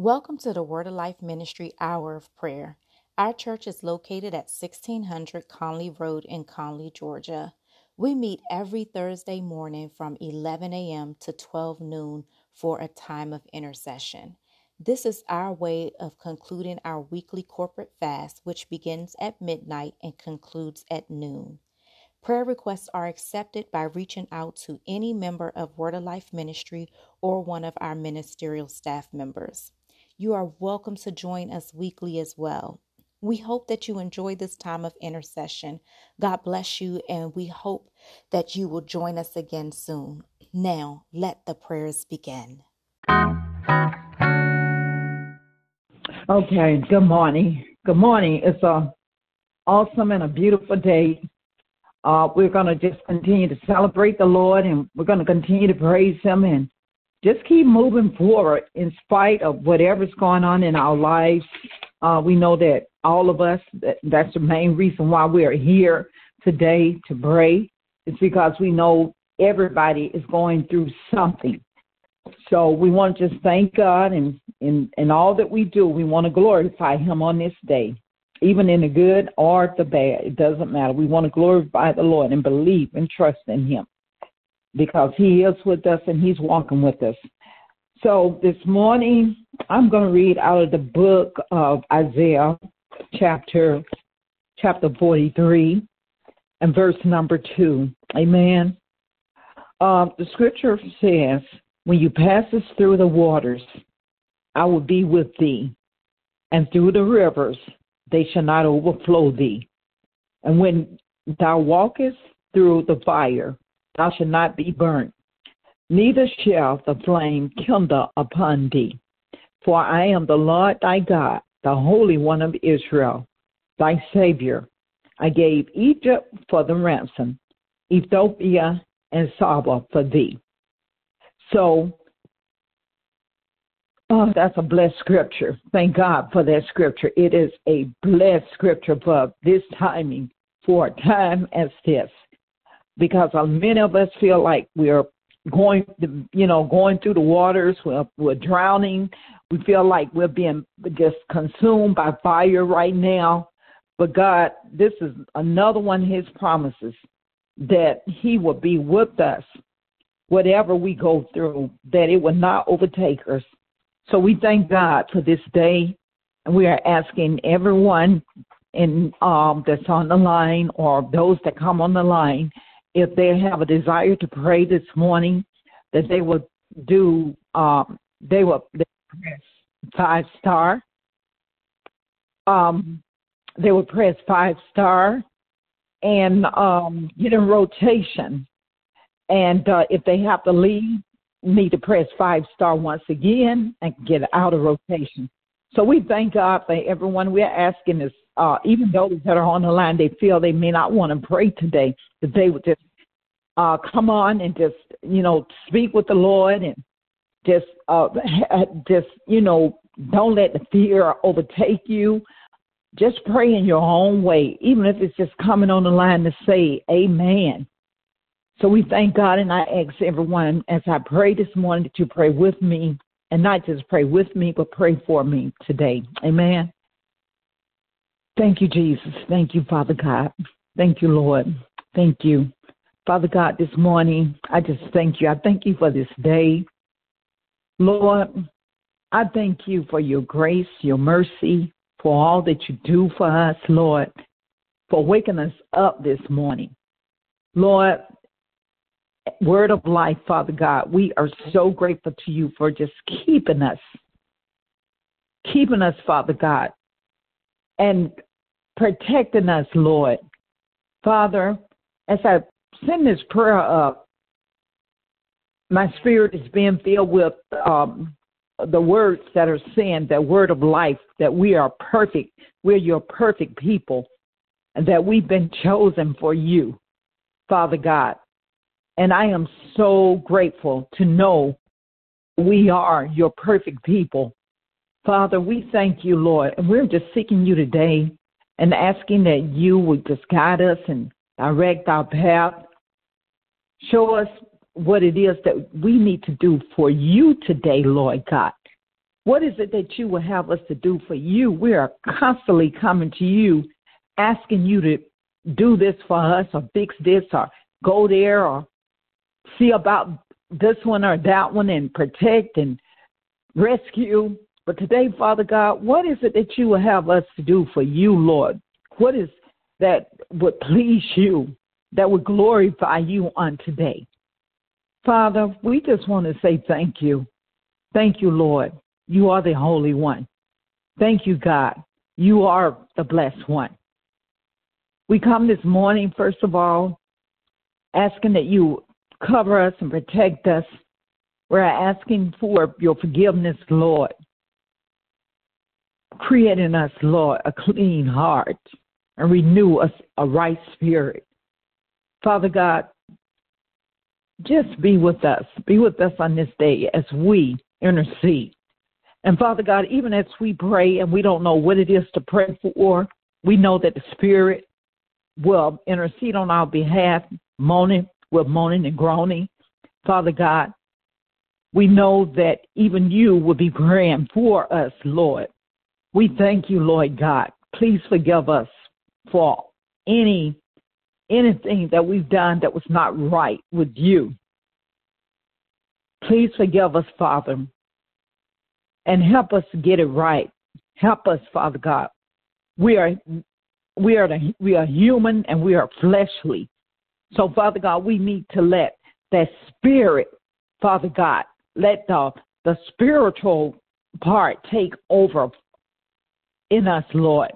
Welcome to the Word of Life Ministry Hour of Prayer. Our church is located at 1600 Conley Road in Conley, Georgia. We meet every Thursday morning from 11 a.m. to 12 noon for a time of intercession. This is our way of concluding our weekly corporate fast, which begins at midnight and concludes at noon. Prayer requests are accepted by reaching out to any member of Word of Life Ministry or one of our ministerial staff members. You are welcome to join us weekly as well. We hope that you enjoy this time of intercession. God bless you, and we hope that you will join us again soon. Now, let the prayers begin. Okay, good morning. Good morning. It's a awesome and a beautiful day. Uh, we're going to just continue to celebrate the Lord and we're going to continue to praise Him and just keep moving forward in spite of whatever's going on in our lives. Uh, we know that all of us, that, that's the main reason why we are here today to pray. It's because we know everybody is going through something. So we want to just thank God and in, in all that we do, we want to glorify Him on this day, even in the good or the bad. It doesn't matter. We want to glorify the Lord and believe and trust in Him because He is with us and He's walking with us. So this morning, I'm going to read out of the book of Isaiah, chapter chapter 43, and verse number two. Amen. Uh, the scripture says, "When you passes through the waters, I will be with thee, and through the rivers, they shall not overflow thee. And when thou walkest through the fire, thou shalt not be burnt, neither shall the flame kindle upon thee. For I am the Lord thy God, the Holy One of Israel, thy Savior. I gave Egypt for the ransom, Ethiopia and Saba for thee. So, oh, that's a blessed scripture. Thank God for that scripture. It is a blessed scripture for this timing, for a time as this because uh, many of us feel like we're going, you know, going through the waters. We're, we're drowning. We feel like we're being just consumed by fire right now. But God, this is another one of His promises that He will be with us, whatever we go through, that it will not overtake us. So we thank God for this day, and we are asking everyone in um, that's on the line or those that come on the line if they have a desire to pray this morning, that they will do, um, they will press five star. Um, they will press five star and um, get in rotation. And uh, if they have to leave, need to press five star once again and get out of rotation. So we thank God for everyone. We're asking this, uh, even those that are on the line, they feel they may not want to pray today, that they would just uh, come on and just you know speak with the Lord and just uh, just you know don't let the fear overtake you. Just pray in your own way, even if it's just coming on the line to say Amen. So we thank God, and I ask everyone as I pray this morning that you pray with me, and not just pray with me, but pray for me today. Amen. Thank you, Jesus. Thank you, Father God. Thank you, Lord. Thank you. Father God, this morning, I just thank you. I thank you for this day. Lord, I thank you for your grace, your mercy, for all that you do for us, Lord, for waking us up this morning. Lord, word of life, Father God, we are so grateful to you for just keeping us, keeping us, Father God, and protecting us, Lord. Father, as I send this prayer up, my spirit is being filled with um, the words that are saying that word of life, that we are perfect, we're your perfect people, and that we've been chosen for you, Father God. And I am so grateful to know we are your perfect people. Father, we thank you, Lord, and we're just seeking you today and asking that you would just guide us and direct our path Show us what it is that we need to do for you today, Lord God. What is it that you will have us to do for you? We are constantly coming to you, asking you to do this for us or fix this or go there or see about this one or that one and protect and rescue. But today, Father God, what is it that you will have us to do for you, Lord? What is that would please you, that would glorify you on today? Father, we just want to say thank you. Thank you, Lord. You are the Holy One. Thank you, God. You are the blessed one. We come this morning, first of all, asking that you cover us and protect us. We're asking for your forgiveness, Lord. Create in us, Lord, a clean heart and renew us a right spirit. Father God, just be with us. Be with us on this day as we intercede. And Father God, even as we pray and we don't know what it is to pray for, we know that the Spirit will intercede on our behalf, moaning, with moaning and groaning. Father God, we know that even you will be praying for us, Lord. We thank you, Lord God. Please forgive us for any anything that we've done that was not right with you. Please forgive us, Father, and help us get it right. Help us, Father God. We are we are the, we are human and we are fleshly. So, Father God, we need to let that spirit, Father God, let the the spiritual part take over in us, Lord.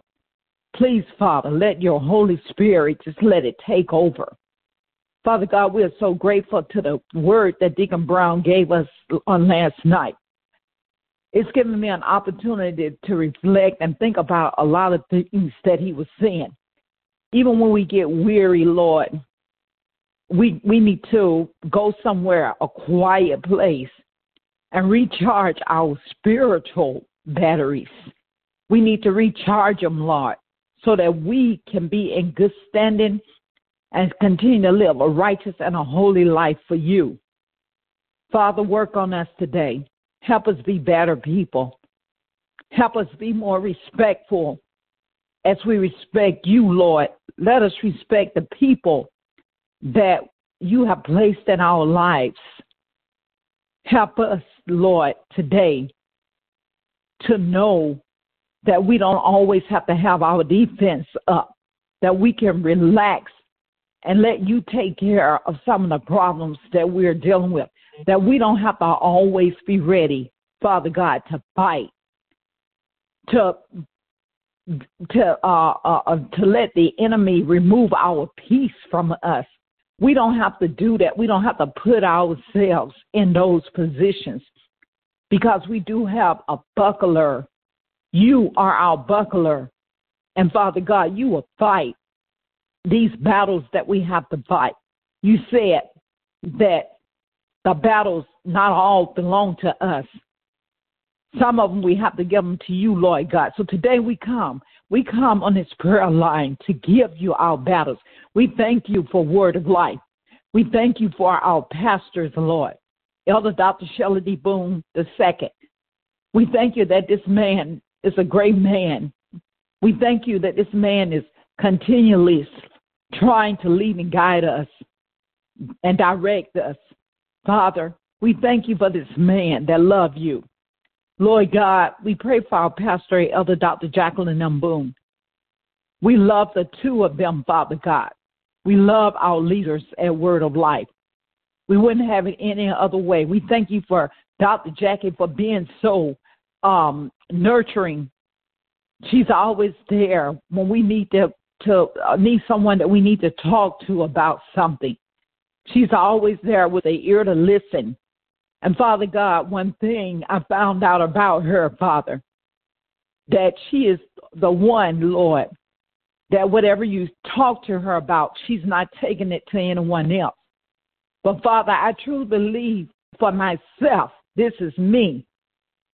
Please, Father, let your Holy Spirit just let it take over. Father God, we are so grateful to the word that Deacon Brown gave us on last night. It's given me an opportunity to reflect and think about a lot of things that he was saying. Even when we get weary, Lord, we we need to go somewhere, a quiet place, and recharge our spiritual batteries. We need to recharge them, Lord so that we can be in good standing and continue to live a righteous and a holy life for you. Father, work on us today. Help us be better people. Help us be more respectful as we respect you, Lord. Let us respect the people that you have placed in our lives. Help us, Lord, today to know that we don't always have to have our defense up, that we can relax and let you take care of some of the problems that we're dealing with, that we don't have to always be ready, Father God, to fight, to to uh, uh, uh to let the enemy remove our peace from us. We don't have to do that. We don't have to put ourselves in those positions because we do have a buckler you are our buckler. And Father God, you will fight these battles that we have to fight. You said that the battles not all belong to us. Some of them we have to give them to you, Lord God. So today we come. We come on this prayer line to give you our battles. We thank you for word of life. We thank you for our pastors, Lord. Elder Dr. Shelley D. Boone II. We thank you that this man is a great man. We thank you that this man is continually trying to lead and guide us and direct us. Father, we thank you for this man that love you. Lord God, we pray for our pastor, Elder Dr. Jacqueline M. Boone. We love the two of them, Father God. We love our leaders at Word of Life. We wouldn't have it any other way. We thank you for Dr. Jackie for being so um, nurturing. She's always there when we need to to uh, need someone that we need to talk to about something. She's always there with an ear to listen. And Father God, one thing I found out about her, Father, that she is the one, Lord, that whatever you talk to her about, she's not taking it to anyone else. But Father, I truly believe for myself, this is me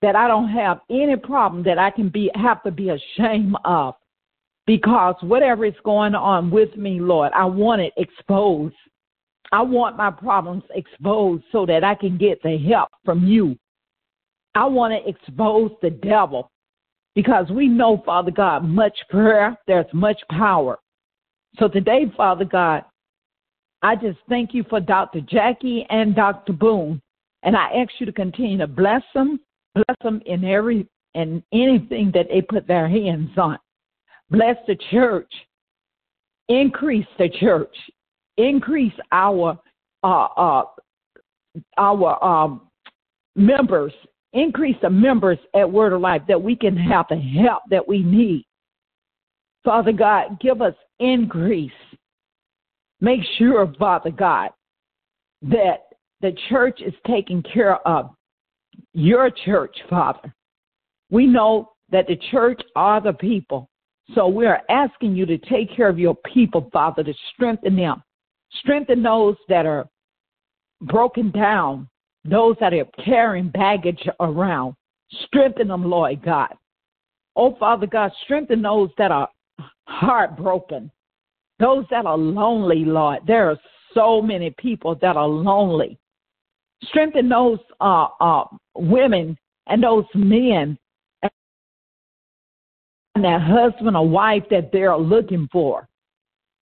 that I don't have any problem that I can be have to be ashamed of. Because whatever is going on with me, Lord, I want it exposed. I want my problems exposed so that I can get the help from you. I want to expose the devil because we know, Father God, much prayer, there's much power. So today, Father God, I just thank you for Dr. Jackie and Dr. Boone. And I ask you to continue to bless them, bless them in every and anything that they put their hands on. Bless the church. Increase the church. Increase our uh, uh, our um, members. Increase the members at Word of Life that we can have the help that we need. Father God, give us increase. Make sure, Father God, that the church is taking care of your church, Father. We know that the church are the people. So we are asking you to take care of your people, Father, to strengthen them. Strengthen those that are broken down, those that are carrying baggage around. Strengthen them, Lord God. Oh, Father God, strengthen those that are heartbroken, those that are lonely, Lord. There are so many people that are lonely. Strengthen those uh, uh, women and those men and that husband or wife that they're looking for.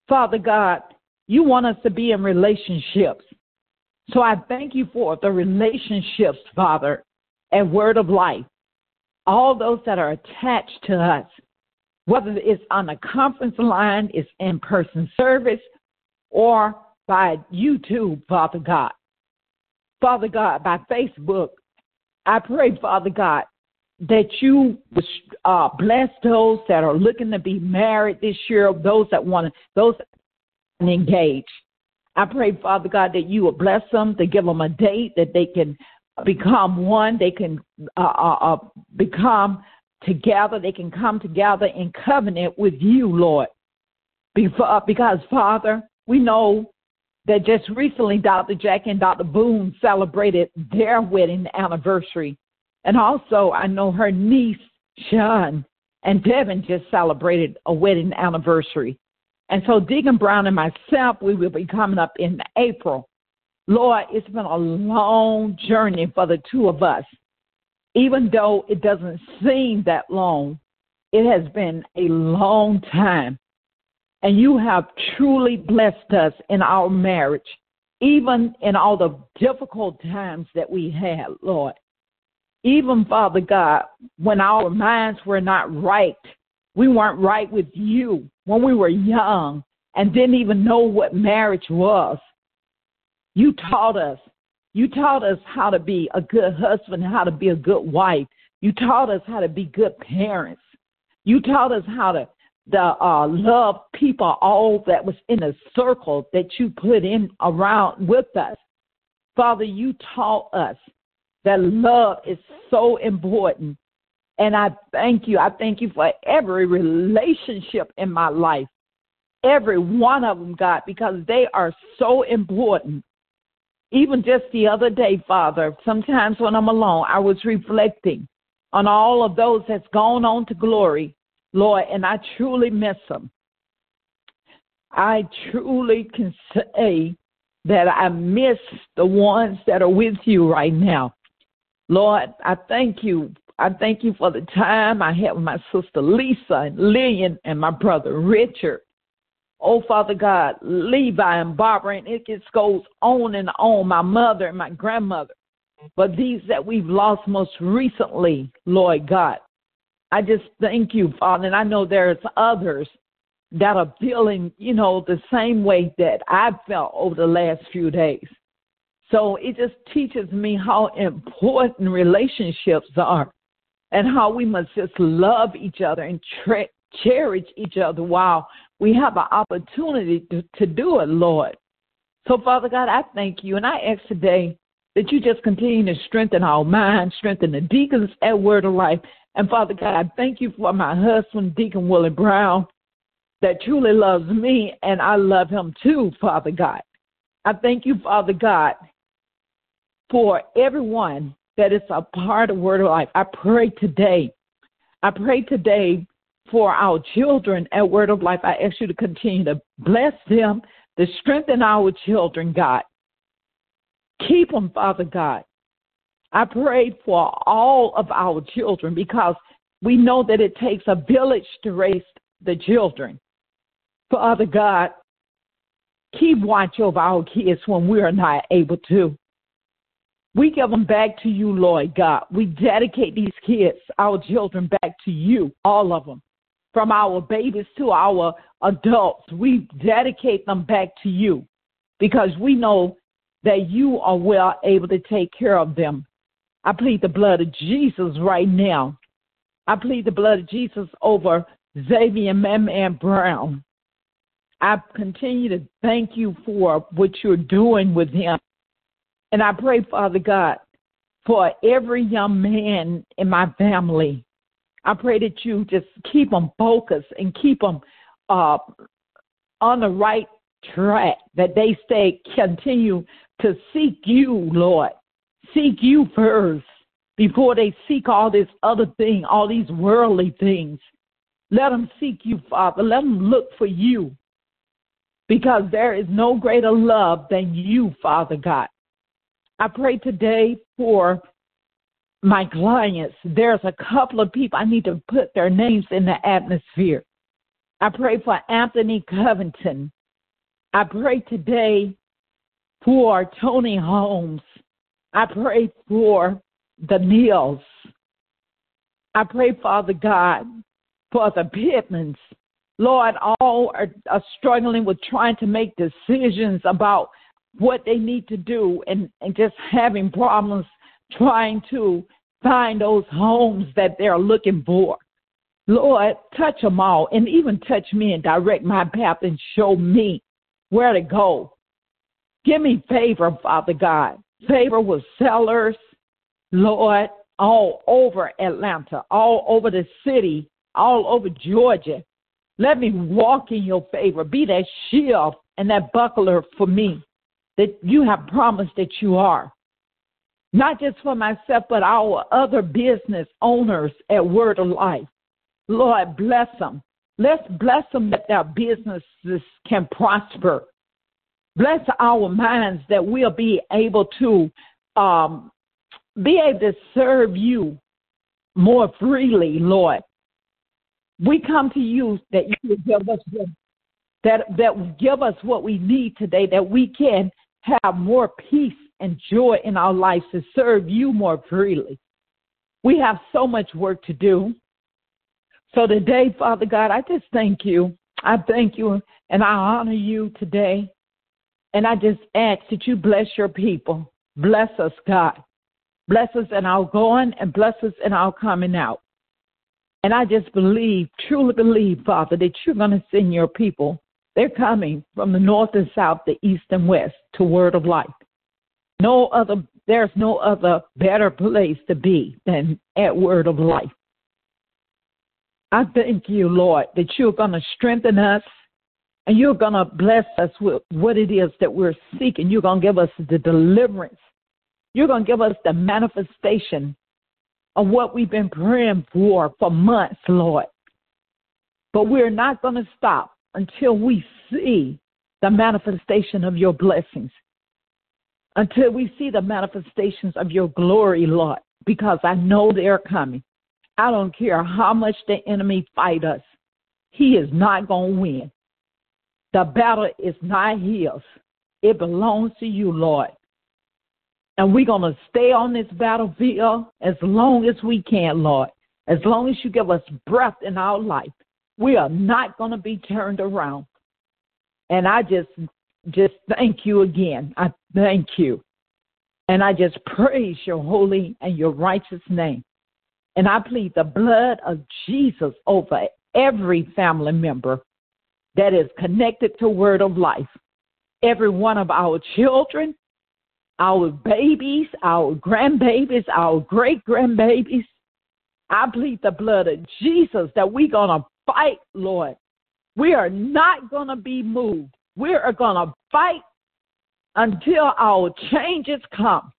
Father God, you want us to be in relationships. So I thank you for the relationships, Father, and word of life. All those that are attached to us, whether it's on a conference line, it's in person service, or by YouTube, Father God. Father God, by Facebook, I pray, Father God, that you uh, bless those that are looking to be married this year, those that want to, those that engage. I pray, Father God, that you will bless them to give them a date that they can become one, they can uh, uh, uh become together, they can come together in covenant with you, Lord. Because, Father, we know that just recently Dr. Jack and Dr. Boone celebrated their wedding anniversary. And also, I know her niece, Sean, and Devin just celebrated a wedding anniversary. And so, Deacon Brown and myself, we will be coming up in April. Lord, it's been a long journey for the two of us. Even though it doesn't seem that long, it has been a long time. And you have truly blessed us in our marriage, even in all the difficult times that we had, Lord. Even, Father God, when our minds were not right, we weren't right with you when we were young and didn't even know what marriage was. You taught us. You taught us how to be a good husband, how to be a good wife. You taught us how to be good parents. You taught us how to the uh, love people, all that was in a circle that you put in around with us. Father, you taught us that love is so important. And I thank you. I thank you for every relationship in my life, every one of them, God, because they are so important. Even just the other day, Father, sometimes when I'm alone, I was reflecting on all of those that's gone on to glory Lord, and I truly miss them. I truly can say that I miss the ones that are with you right now. Lord, I thank you. I thank you for the time I had with my sister Lisa and Lillian and my brother Richard. Oh, Father God, Levi and Barbara, and it just goes on and on. My mother and my grandmother. But these that we've lost most recently, Lord God, I just thank you, Father. And I know there's others that are feeling, you know, the same way that I've felt over the last few days. So it just teaches me how important relationships are and how we must just love each other and tre- cherish each other while we have an opportunity to, to do it, Lord. So, Father God, I thank you. And I ask today that you just continue to strengthen our minds, strengthen the deacons at Word of Life, and Father God, I thank you for my husband, Deacon Willie Brown, that truly loves me, and I love him too, Father God. I thank you, Father God, for everyone that is a part of Word of Life. I pray today. I pray today for our children at Word of Life. I ask you to continue to bless them, to strengthen our children, God. Keep them, Father God. I pray for all of our children because we know that it takes a village to raise the children. Father God, keep watch over our kids when we are not able to. We give them back to you, Lord God. We dedicate these kids, our children, back to you, all of them, from our babies to our adults. We dedicate them back to you because we know that you are well able to take care of them. I plead the blood of Jesus right now. I plead the blood of Jesus over Xavier Man Brown. I continue to thank you for what you're doing with him. And I pray, Father God, for every young man in my family. I pray that you just keep them focused and keep them uh, on the right track, that they stay, continue to seek you, Lord. Seek you first before they seek all this other thing, all these worldly things. Let them seek you, Father. Let them look for you because there is no greater love than you, Father God. I pray today for my clients. There's a couple of people I need to put their names in the atmosphere. I pray for Anthony Covington. I pray today for Tony Holmes. I pray for the Neils. I pray, Father God, for the Pittmans. Lord, all are, are struggling with trying to make decisions about what they need to do and, and just having problems trying to find those homes that they're looking for. Lord, touch them all and even touch me and direct my path and show me where to go. Give me favor, Father God. Favor with sellers, Lord, all over Atlanta, all over the city, all over Georgia. Let me walk in your favor. Be that shield and that buckler for me that you have promised that you are. Not just for myself, but our other business owners at Word of Life. Lord, bless them. Let's bless them that their businesses can prosper. Bless our minds that we'll be able to um, be able to serve you more freely, Lord. We come to you that you give us that that give us what we need today, that we can have more peace and joy in our lives to serve you more freely. We have so much work to do. So today, Father God, I just thank you. I thank you and I honor you today. And I just ask that you bless your people. Bless us, God. Bless us in our going and bless us in our coming out. And I just believe, truly believe, Father, that you're going to send your people they're coming from the north and south, the east and west to Word of Life. No other, there's no other better place to be than at Word of Life. I thank you, Lord, that you're going to strengthen us and you're going to bless us with what it is that we're seeking. You're going to give us the deliverance. You're going to give us the manifestation of what we've been praying for for months, Lord. But we're not going to stop until we see the manifestation of your blessings, until we see the manifestations of your glory, Lord, because I know they're coming. I don't care how much the enemy fight us. He is not going to win. The battle is not his. It belongs to you, Lord. And we're going to stay on this battlefield as long as we can, Lord. As long as you give us breath in our life. We are not going to be turned around. And I just just thank you again. I thank you. And I just praise your holy and your righteous name. And I plead the blood of Jesus over every family member that is connected to Word of Life. Every one of our children, our babies, our grandbabies, our great grandbabies. I plead the blood of Jesus that we're going to fight, Lord. We are not going to be moved. We are going to fight until our changes come.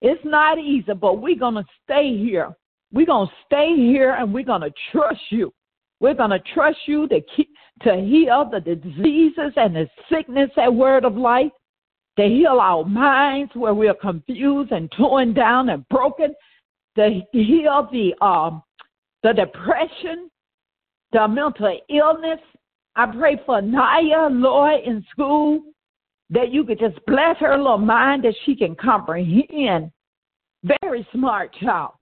It's not easy, but we're going to stay here. We're going to stay here and we're going to trust you. We're going to trust you to keep, to heal the diseases and the sickness at Word of Life. to heal our minds where we are confused and torn down and broken, to heal the um, the depression, the mental illness. I pray for Naya, Lord, in school, that you could just bless her little mind that she can comprehend. Very smart child.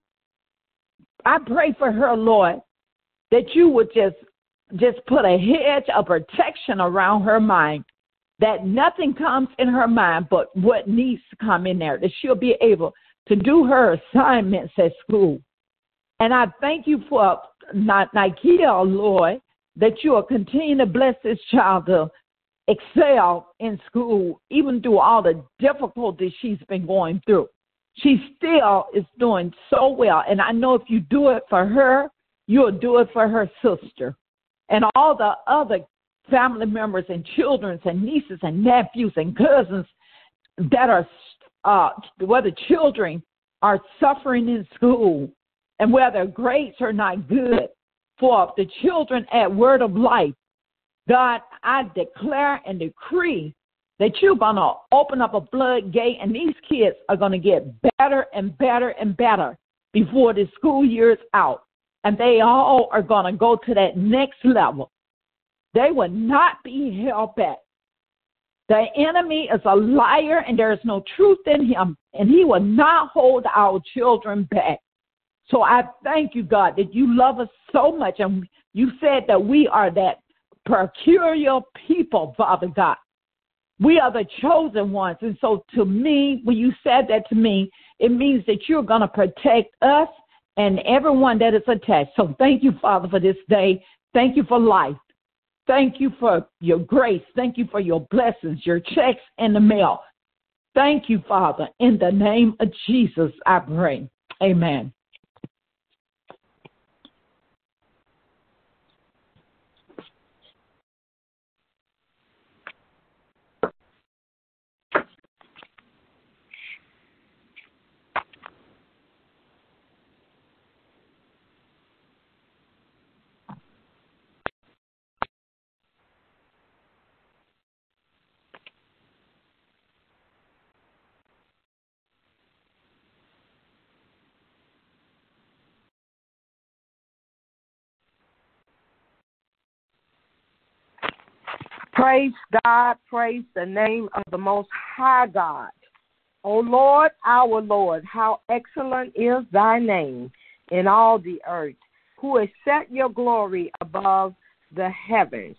I pray for her, Lord, that you would just just put a hedge of protection around her mind that nothing comes in her mind but what needs to come in there, that she'll be able to do her assignments at school. And I thank you for Nikita, Lord, that you will continue to bless this child to excel in school, even through all the difficulties she's been going through. She still is doing so well. And I know if you do it for her, you'll do it for her sister and all the other family members and children and nieces and nephews and cousins that are uh, where the children are suffering in school and where their grades are not good for the children at Word of Life. God, I declare and decree that you're going to open up a floodgate and these kids are going to get better and better and better before the school year is out. And they all are going to go to that next level. They will not be held back. The enemy is a liar and there is no truth in him, and he will not hold our children back. So I thank you, God, that you love us so much. And you said that we are that peculiar people, Father God. We are the chosen ones. And so to me, when you said that to me, it means that you're going to protect us and everyone that is attached. So thank you, Father, for this day. Thank you for life. Thank you for your grace. Thank you for your blessings, your checks in the mail. Thank you, Father. In the name of Jesus, I pray. Amen. Praise God, praise the name of the Most High God. O Lord, our Lord, how excellent is thy name in all the earth, who has set your glory above the heavens.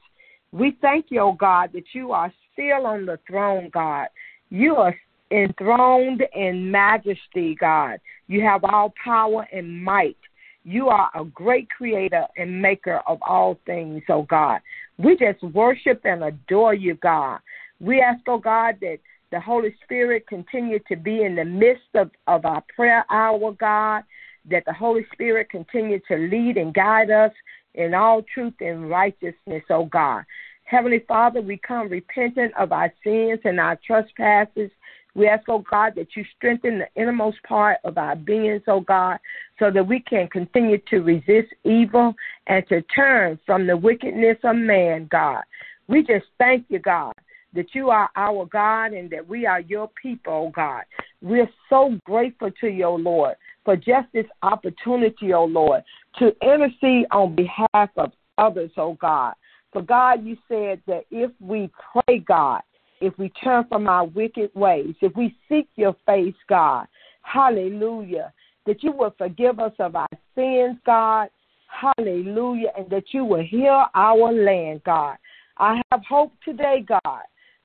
We thank you, O God, that you are still on the throne, God. You are enthroned in majesty, God. You have all power and might. You are a great creator and maker of all things, O God. We just worship and adore you, God. We ask, oh God, that the Holy Spirit continue to be in the midst of, of our prayer hour, God, that the Holy Spirit continue to lead and guide us in all truth and righteousness, oh God. Heavenly Father, we come repentant of our sins and our trespasses we ask, oh God, that you strengthen the innermost part of our beings, oh God, so that we can continue to resist evil and to turn from the wickedness of man, God. We just thank you, God, that you are our God and that we are your people, oh God. We're so grateful to you, oh Lord, for just this opportunity, oh Lord, to intercede on behalf of others, oh God. For God, you said that if we pray, God, if we turn from our wicked ways, if we seek your face, God, hallelujah, that you will forgive us of our sins, God, hallelujah, and that you will heal our land, God. I have hope today, God,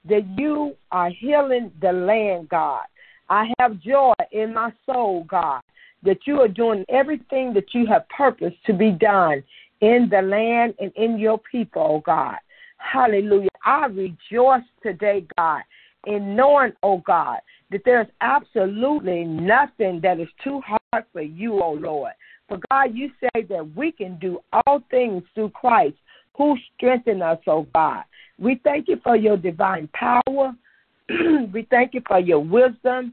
that you are healing the land, God. I have joy in my soul, God, that you are doing everything that you have purposed to be done in the land and in your people, oh God. Hallelujah. I rejoice today, God, in knowing, oh God, that there's absolutely nothing that is too hard for you, oh Lord. For God, you say that we can do all things through Christ who strengthen us, oh God. We thank you for your divine power. we thank you for your wisdom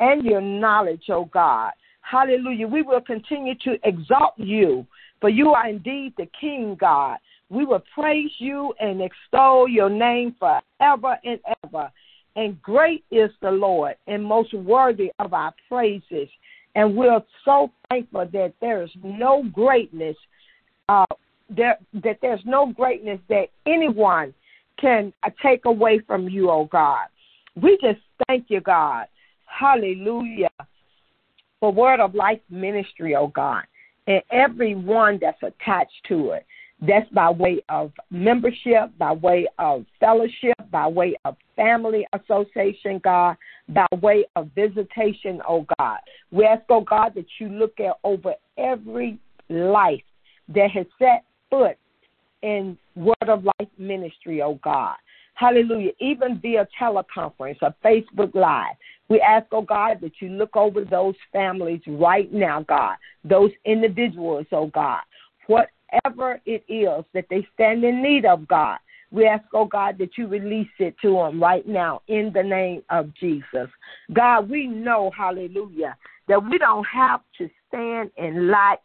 and your knowledge, oh God. Hallelujah. We will continue to exalt you, for you are indeed the King, God. We will praise you and extol your name forever and ever. and great is the Lord, and most worthy of our praises. And we're so thankful that there is no greatness, uh, there, that there's no greatness that anyone can take away from you, oh God. We just thank you, God. Hallelujah. For Word of Life Ministry, oh God, and everyone that's attached to it. That's by way of membership, by way of fellowship, by way of family association, God, by way of visitation, oh God. We ask, oh God, that you look at over every life that has set foot in Word of Life ministry, oh God. Hallelujah. Even via teleconference or Facebook Live. We ask, oh God, that you look over those families right now, God. Those individuals, oh God. Whatever it is that they stand in need of, God. We ask, oh God, that you release it to them right now in the name of Jesus. God, we know, hallelujah, that we don't have to stand in lack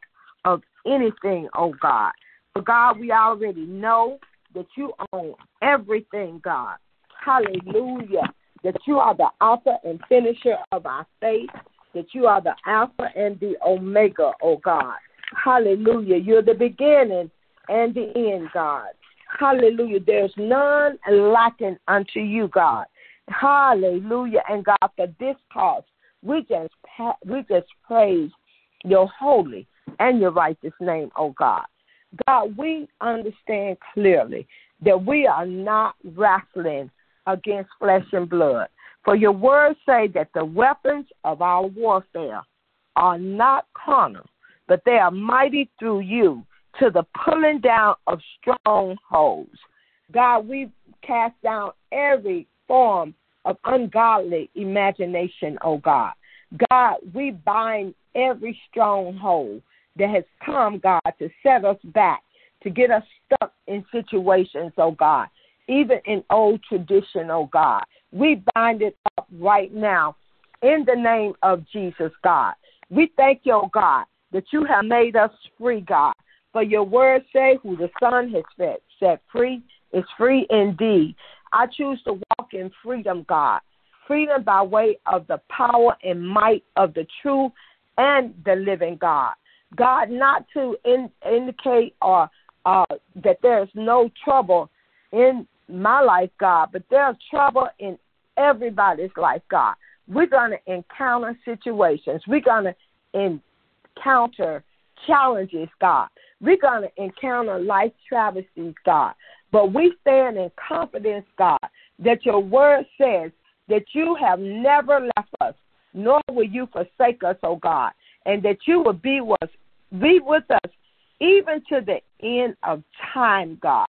of anything, oh God. But God, we already know that you own everything, God. Hallelujah. That you are the author and finisher of our faith, that you are the Alpha and the Omega, oh God. Hallelujah. You're the beginning and the end, God. Hallelujah. There's none lacking unto you, God. Hallelujah. And God, for this cause, we just we just praise your holy and your righteous name, oh God. God, we understand clearly that we are not wrestling against flesh and blood. For your words say that the weapons of our warfare are not carnal, but they are mighty through you to the pulling down of strongholds. God, we cast down every form of ungodly imagination, oh God. God, we bind every stronghold that has come, God, to set us back, to get us stuck in situations, oh God, even in old tradition, oh God. We bind it up right now in the name of Jesus, God. We thank you, oh God, that you have made us free, God. For your word say, who the Son has set, set free is free indeed. I choose to walk in freedom, God. Freedom by way of the power and might of the true and the living God. God, not to in, indicate or uh, that there's no trouble in my life, God, but there's trouble in everybody's life, God. We're going to encounter situations. We're going to encounter challenges, God. We're going to encounter life travesties, God. But we stand in confidence, God, that your word says that you have never left us, nor will you forsake us, oh God, and that you will be with be with us even to the end of time, God.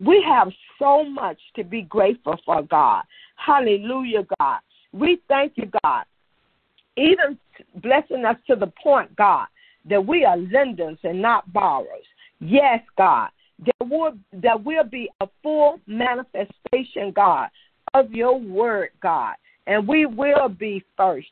We have so much to be grateful for, God. Hallelujah, God. We thank you, God. Even blessing us to the point, God, that we are lenders and not borrowers. Yes, God. There will, there will be a full manifestation, God, of your word, God. And we will be first.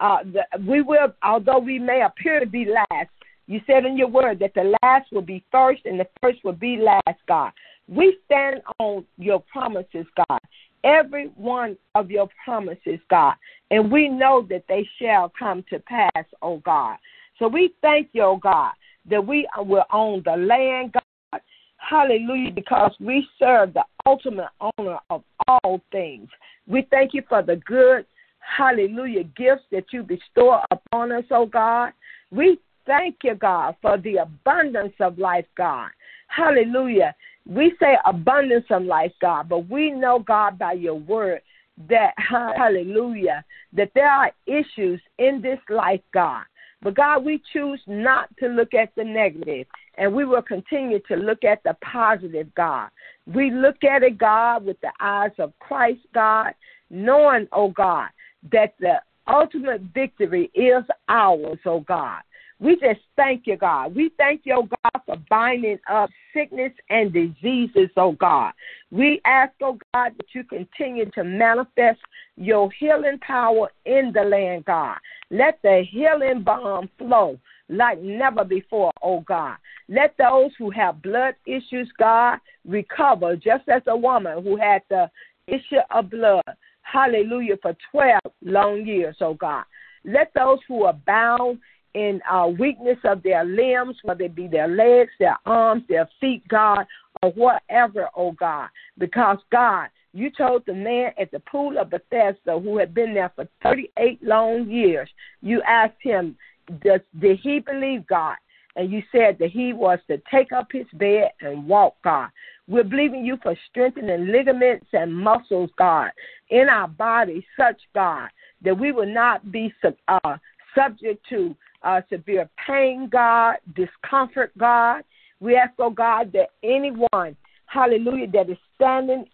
Uh, the, we will, although we may appear to be last, you said in your word that the last will be first and the first will be last, God. We stand on your promises, God. Every one of your promises, God. And we know that they shall come to pass, oh God. So we thank you, oh God, that we will own the land, God. Hallelujah, because we serve the ultimate owner of all things. We thank you for the good, hallelujah, gifts that you bestow upon us, oh God. We thank you, God, for the abundance of life, God. Hallelujah. We say abundance of life, God, but we know, God, by your word that, hallelujah, that there are issues in this life, God. But God, we choose not to look at the negative, and we will continue to look at the positive, God. We look at it, God, with the eyes of Christ, God, knowing, oh God, that the ultimate victory is ours, oh God. We just thank you, God. We thank you, oh God, for binding up sickness and diseases, oh God. We ask, oh God, that you continue to manifest your healing power in the land, God. Let the healing balm flow like never before, oh God. Let those who have blood issues, God, recover, just as a woman who had the issue of blood. hallelujah, for 12 long years, oh God. Let those who are bound in uh, weakness of their limbs, whether it be their legs, their arms, their feet, God, or whatever, oh God. Because, God, you told the man at the pool of Bethesda who had been there for 38 long years, you asked him, does, did he believe God? And you said that he was to take up his bed and walk, God. We're believing you for strengthening ligaments and muscles, God, in our bodies, such, God, that we will not be uh, subject to uh, severe pain, God, discomfort, God. We ask, oh God, that anyone, hallelujah, that is standing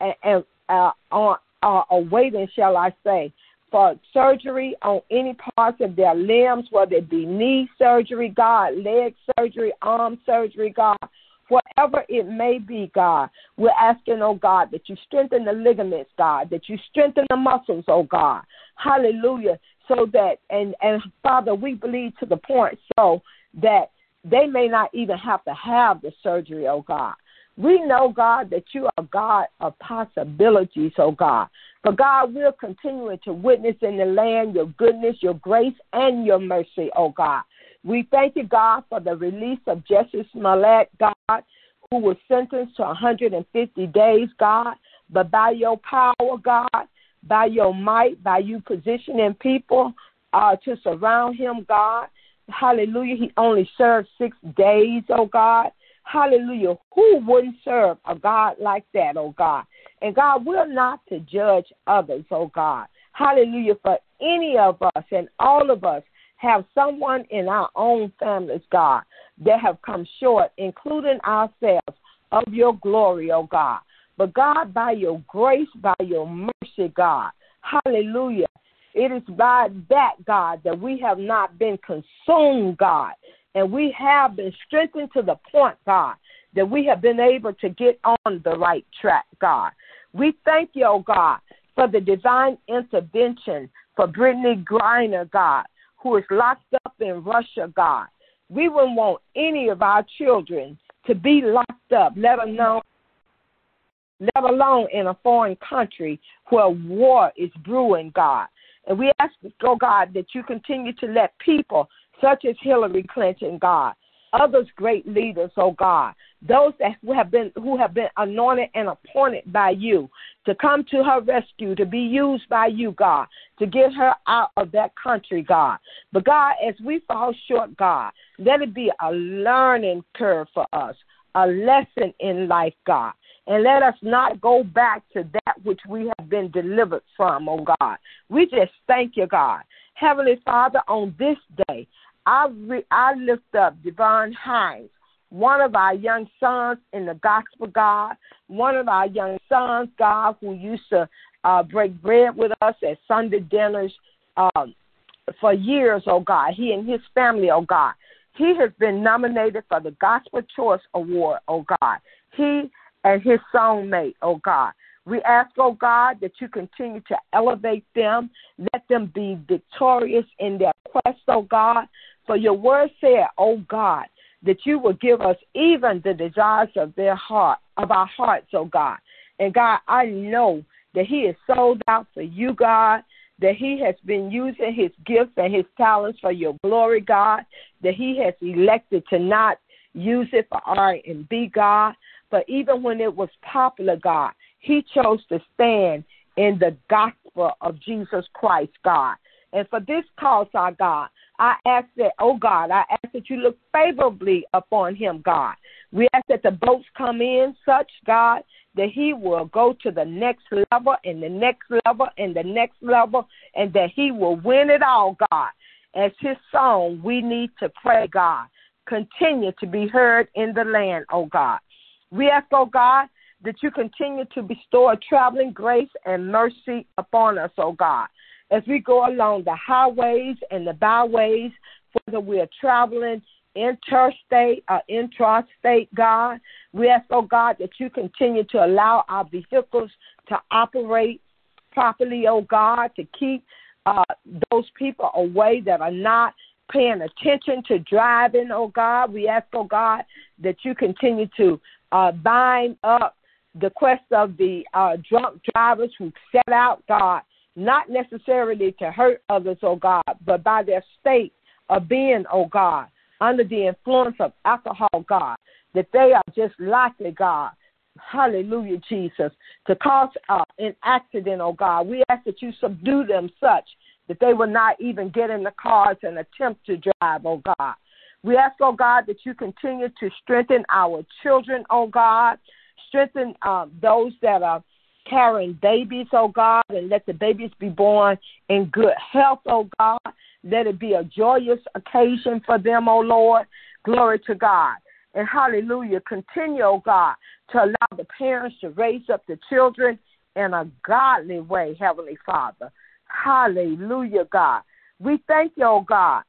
and, and uh, on uh, awaiting, shall I say, for surgery on any parts of their limbs, whether it be knee surgery, God, leg surgery, arm surgery, God, whatever it may be, God. We're asking, oh God, that you strengthen the ligaments, God, that you strengthen the muscles, oh God. Hallelujah so that and and Father, we believe to the point so that they may not even have to have the surgery, oh God. We know, God, that you are God of possibilities, oh God. But God, we're continuing to witness in the land your goodness, your grace, and your mercy, oh God. We thank you, God, for the release of Jussie Smollett, God, who was sentenced to 150 days, God. But by your power, God, by your might, by you positioning people uh, to surround him, God. Hallelujah. He only served six days, oh God. Hallelujah. Who wouldn't serve a God like that, oh God? And God, we're not to judge others, oh God. Hallelujah. For any of us and all of us have someone in our own families, God, that have come short, including ourselves, of your glory, oh God. But God, by your grace, by your mercy, God, hallelujah. It is by that, God, that we have not been consumed, God, and we have been strengthened to the point, God, that we have been able to get on the right track, God. We thank you, oh God, for the divine intervention for Brittney Griner, God, who is locked up in Russia, God. We wouldn't want any of our children to be locked up, let alone let alone in a foreign country where war is brewing, God. And we ask, oh God, that you continue to let people such as Hillary Clinton, God, others great leaders, oh God, those that who have been who have been anointed and appointed by you to come to her rescue, to be used by you, God, to get her out of that country, God. But God, as we fall short, God, let it be a learning curve for us, a lesson in life, God and let us not go back to that which we have been delivered from, oh God. We just thank you, God. Heavenly Father, on this day, I, re- I lift up Devon Hines, one of our young sons in the gospel, God, one of our young sons, God, who used to uh, break bread with us at Sunday dinners um, for years, oh God. He and his family, oh God. He has been nominated for the Gospel Choice Award, oh God. He and his soulmate, oh God. We ask, oh God, that you continue to elevate them. Let them be victorious in their quest, oh God. For your word said, oh God, that you will give us even the desires of their heart, of our hearts, oh God. And God, I know that he is sold out for you, God, that he has been using his gifts and his talents for your glory, God, that he has elected to not use it for R and B, God. But even when it was popular, God, he chose to stand in the gospel of Jesus Christ, God. And for this cause, our God, I ask that, oh God, I ask that you look favorably upon him, God. We ask that the boats come in such, God, that he will go to the next level and the next level and the next level, and that he will win it all, God. As his song, we need to pray, God. Continue to be heard in the land, oh God. We ask, oh God, that you continue to bestow a traveling grace and mercy upon us, oh God, as we go along the highways and the byways, whether we are traveling interstate or intrastate, God. We ask, oh God, that you continue to allow our vehicles to operate properly, oh God, to keep uh, those people away that are not paying attention to driving, oh God. We ask, oh God, that you continue to uh, bind up the quest of the uh, drunk drivers who set out, God, not necessarily to hurt others, oh God, but by their state of being, oh God, under the influence of alcohol, God, that they are just likely, God, hallelujah, Jesus, to cause uh, an accident, oh God. We ask that you subdue them such that they will not even get in the cars and attempt to drive, oh God. We ask, oh God, that you continue to strengthen our children, oh God. Strengthen um, those that are carrying babies, oh God, and let the babies be born in good health, oh God. Let it be a joyous occasion for them, oh Lord. Glory to God. And hallelujah. Continue, oh God, to allow the parents to raise up the children in a godly way, Heavenly Father. Hallelujah, God. We thank you, oh God,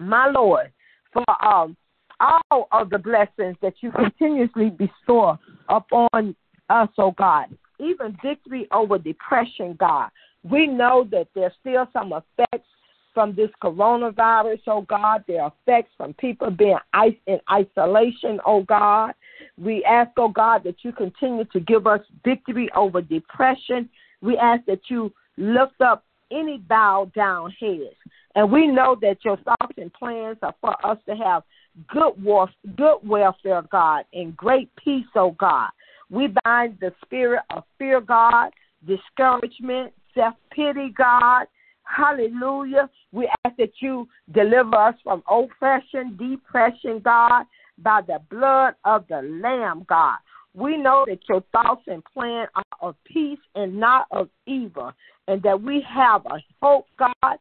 my Lord, for um, all of the blessings that you continuously bestow upon us, oh God. Even victory over depression, God. We know that there's still some effects from this coronavirus, oh God. There are effects from people being in isolation, oh God. We ask, oh God, that you continue to give us victory over depression. We ask that you lift up any bowed down heads. And we know that your thoughts and plans are for us to have good warf- good welfare, God, and great peace, oh God. We bind the spirit of fear, God, discouragement, self pity, God. Hallelujah. We ask that you deliver us from oppression, depression, God, by the blood of the Lamb, God. We know that your thoughts and plans are of peace and not of evil, and that we have a hope, God.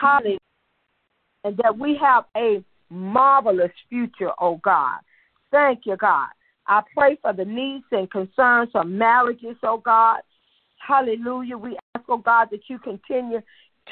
Hallelujah. And that we have a marvelous future, oh God. Thank you, God. I pray for the needs and concerns of marriages, oh God. Hallelujah. We ask, oh God, that you continue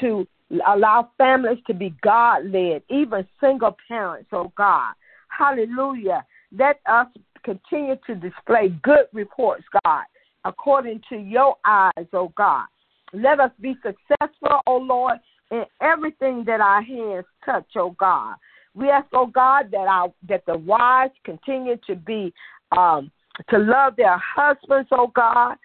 to allow families to be God led, even single parents, oh God. Hallelujah. Let us continue to display good reports, God, according to your eyes, oh God. Let us be successful, oh Lord, in everything that our hands touch, oh God. We ask, oh God, that our that the wives continue to be um, to love their husbands, oh God,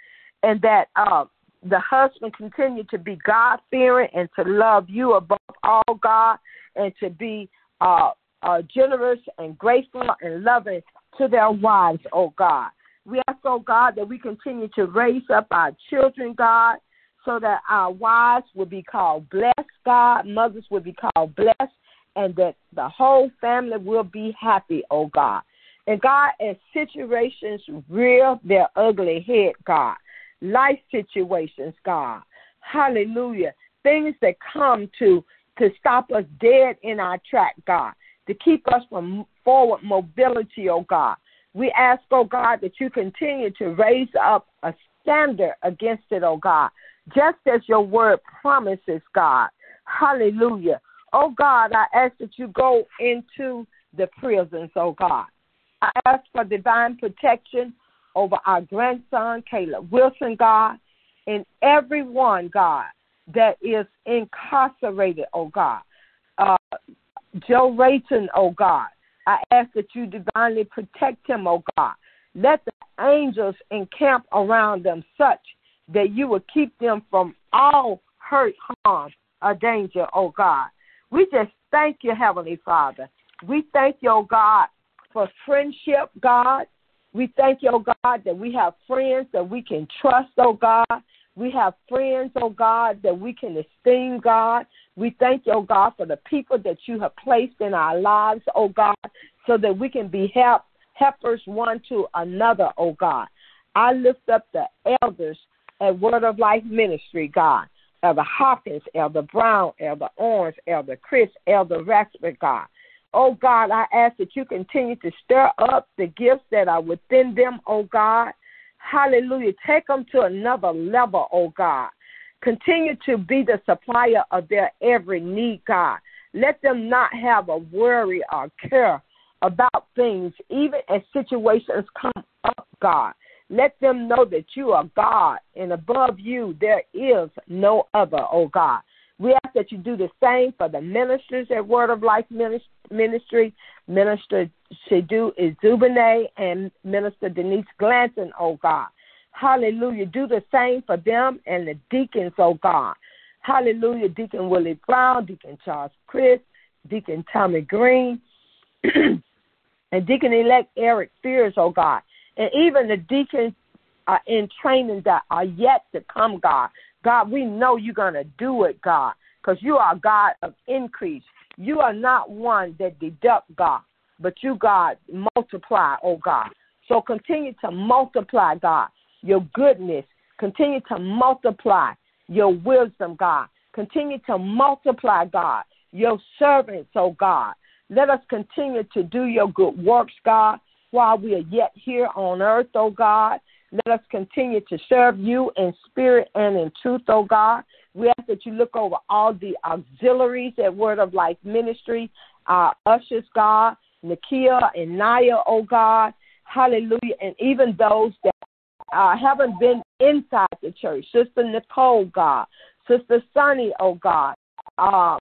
and that uh, the husband continue to be God fearing and to love you above all, God, and to be uh, uh, generous and grateful and loving to their wives, oh God. We ask, oh God, that we continue to raise up our children, God, so that our wives will be called blessed, God, mothers will be called blessed, and that the whole family will be happy, oh God. And God, as situations rear their ugly head, God, life situations, God, hallelujah, things that come to to stop us dead in our track, God, to keep us from forward mobility, oh God. We ask, oh God, that you continue to raise up a standard against it, oh God, just as your word promises, God. Hallelujah. Oh God, I ask that you go into the prisons, oh God. I ask for divine protection over our grandson, Caleb Wilson, God, and everyone, God, that is incarcerated, oh God. Uh, Joe Rayton, oh God. I ask that you divinely protect him, oh God. Let the angels encamp around them such that you will keep them from all hurt, harm, or danger, oh God. We just thank you, Heavenly Father. We thank you, oh God, for friendship, God. We thank you, oh God, that we have friends that we can trust, oh God. We have friends, oh God, that we can esteem, God. We thank you, oh God, for the people that you have placed in our lives, oh God, so that we can be help, helpers one to another, oh God. I lift up the elders at Word of Life Ministry, God. Elder Hawkins, Elder Brown, Elder Orange, Elder Chris, Elder Rashford, God. Oh God, I ask that you continue to stir up the gifts that are within them, oh God. Hallelujah. Take them to another level, oh God. Continue to be the supplier of their every need, God. Let them not have a worry or care about things, even as situations come up, God. Let them know that you are God, and above you there is no other, oh God. We ask that you do the same for the ministers at Word of Life Ministry, Minister Shadu Izubane and Minister Denise Glanton, oh God. Hallelujah. Do the same for them and the deacons, oh God. Hallelujah. Deacon Willie Brown, Deacon Charles Chris, Deacon Tommy Green, and Deacon elect Eric Fears, oh God. And even the deacons uh, in training that are yet to come, God. God, we know you're going to do it, God, because you are God of increase. You are not one that deduct, God, but you, God, multiply, oh God. So continue to multiply, God, your goodness. Continue to multiply your wisdom, God. Continue to multiply, God, your servants, oh God. Let us continue to do your good works, God, while we are yet here on earth, oh God. Let us continue to serve you in spirit and in truth, oh God. We ask that you look over all the auxiliaries at Word of Life Ministry, our ushers, God, Nakia and Naya, oh God. Hallelujah. And even those that uh, haven't been inside the church. Sister Nicole, God. Sister Sunny, oh God. Uh,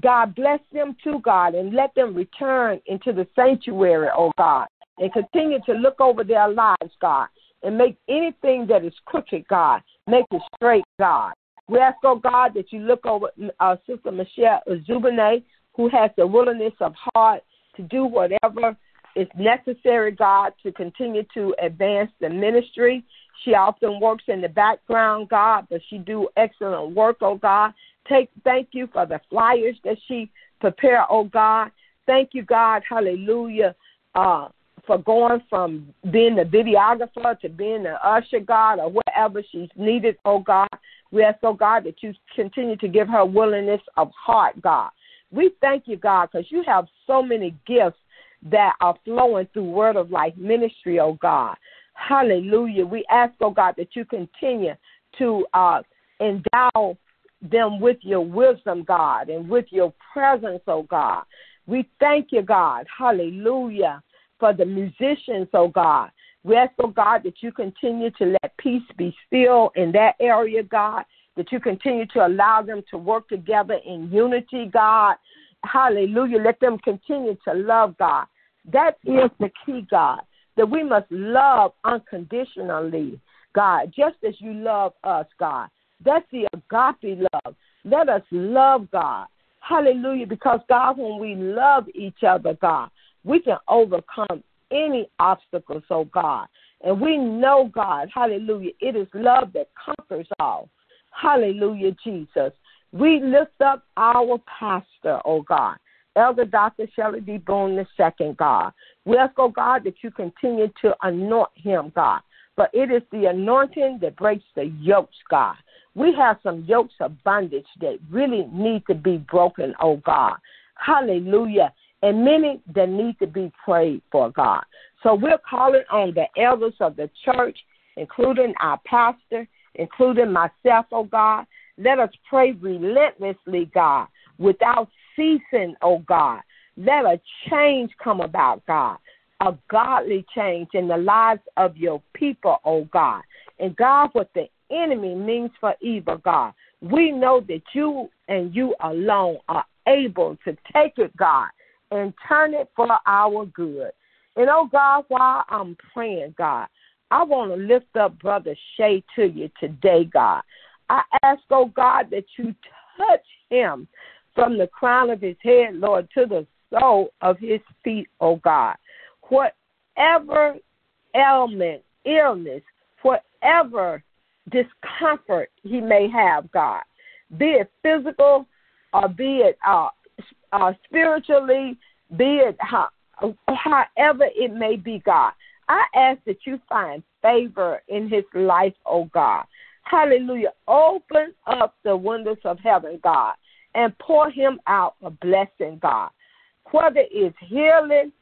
God bless them too, God, and let them return into the sanctuary, oh God, and continue to look over their lives, God, and make anything that is crooked, God, make it straight, God. We ask, oh God, that you look over uh, Sister Michelle Zubane, who has the willingness of heart to do whatever is necessary, God, to continue to advance the ministry. She often works in the background, God, but she do excellent work, oh God. Take thank you for the flyers that she prepared, oh God. Thank you, God, hallelujah, uh, for going from being the videographer to being the usher, God, or whatever she's needed, oh God. We ask, oh God, that you continue to give her willingness of heart, God. We thank you, God, because you have so many gifts that are flowing through Word of Life ministry, oh God. Hallelujah. We ask, oh God, that you continue to uh, endow them with your wisdom, God, and with your presence, oh God. We thank you, God. Hallelujah. For the musicians, oh God. We ask, oh God, that you continue to let peace be still in that area, God, that you continue to allow them to work together in unity, God. Hallelujah. Let them continue to love God. That is the key, God, that we must love unconditionally, God, just as you love us, God. That's the agape love. Let us love God. Hallelujah. Because, God, when we love each other, God, we can overcome any obstacles, oh God. And we know, God, hallelujah, it is love that conquers all. Hallelujah, Jesus. We lift up our pastor, oh God, Elder Dr. Shelley D. Boone II, God. We ask, oh God, that you continue to anoint him, God. But it is the anointing that breaks the yokes, God. We have some yokes of bondage that really need to be broken, oh God. Hallelujah. And many that need to be prayed for, God. So we're calling on the elders of the church, including our pastor, including myself, oh God. Let us pray relentlessly, God, without ceasing, oh God. Let a change come about, God, a godly change in the lives of your people, oh God. And God, what the enemy means for evil, God, we know that you and you alone are able to take it, God, and turn it for our good. And oh God, while I'm praying, God, I want to lift up Brother Shay to you today, God. I ask, oh God, that you touch him from the crown of his head, Lord, to the sole of his feet, oh God. Whatever ailment, illness, whatever discomfort he may have, God, be it physical or be it uh, uh, spiritually, be it how, however it may be, God. I ask that you find favor in his life, oh God. Hallelujah. Open up the windows of heaven, God, and pour him out a blessing, God. Whether it's healing,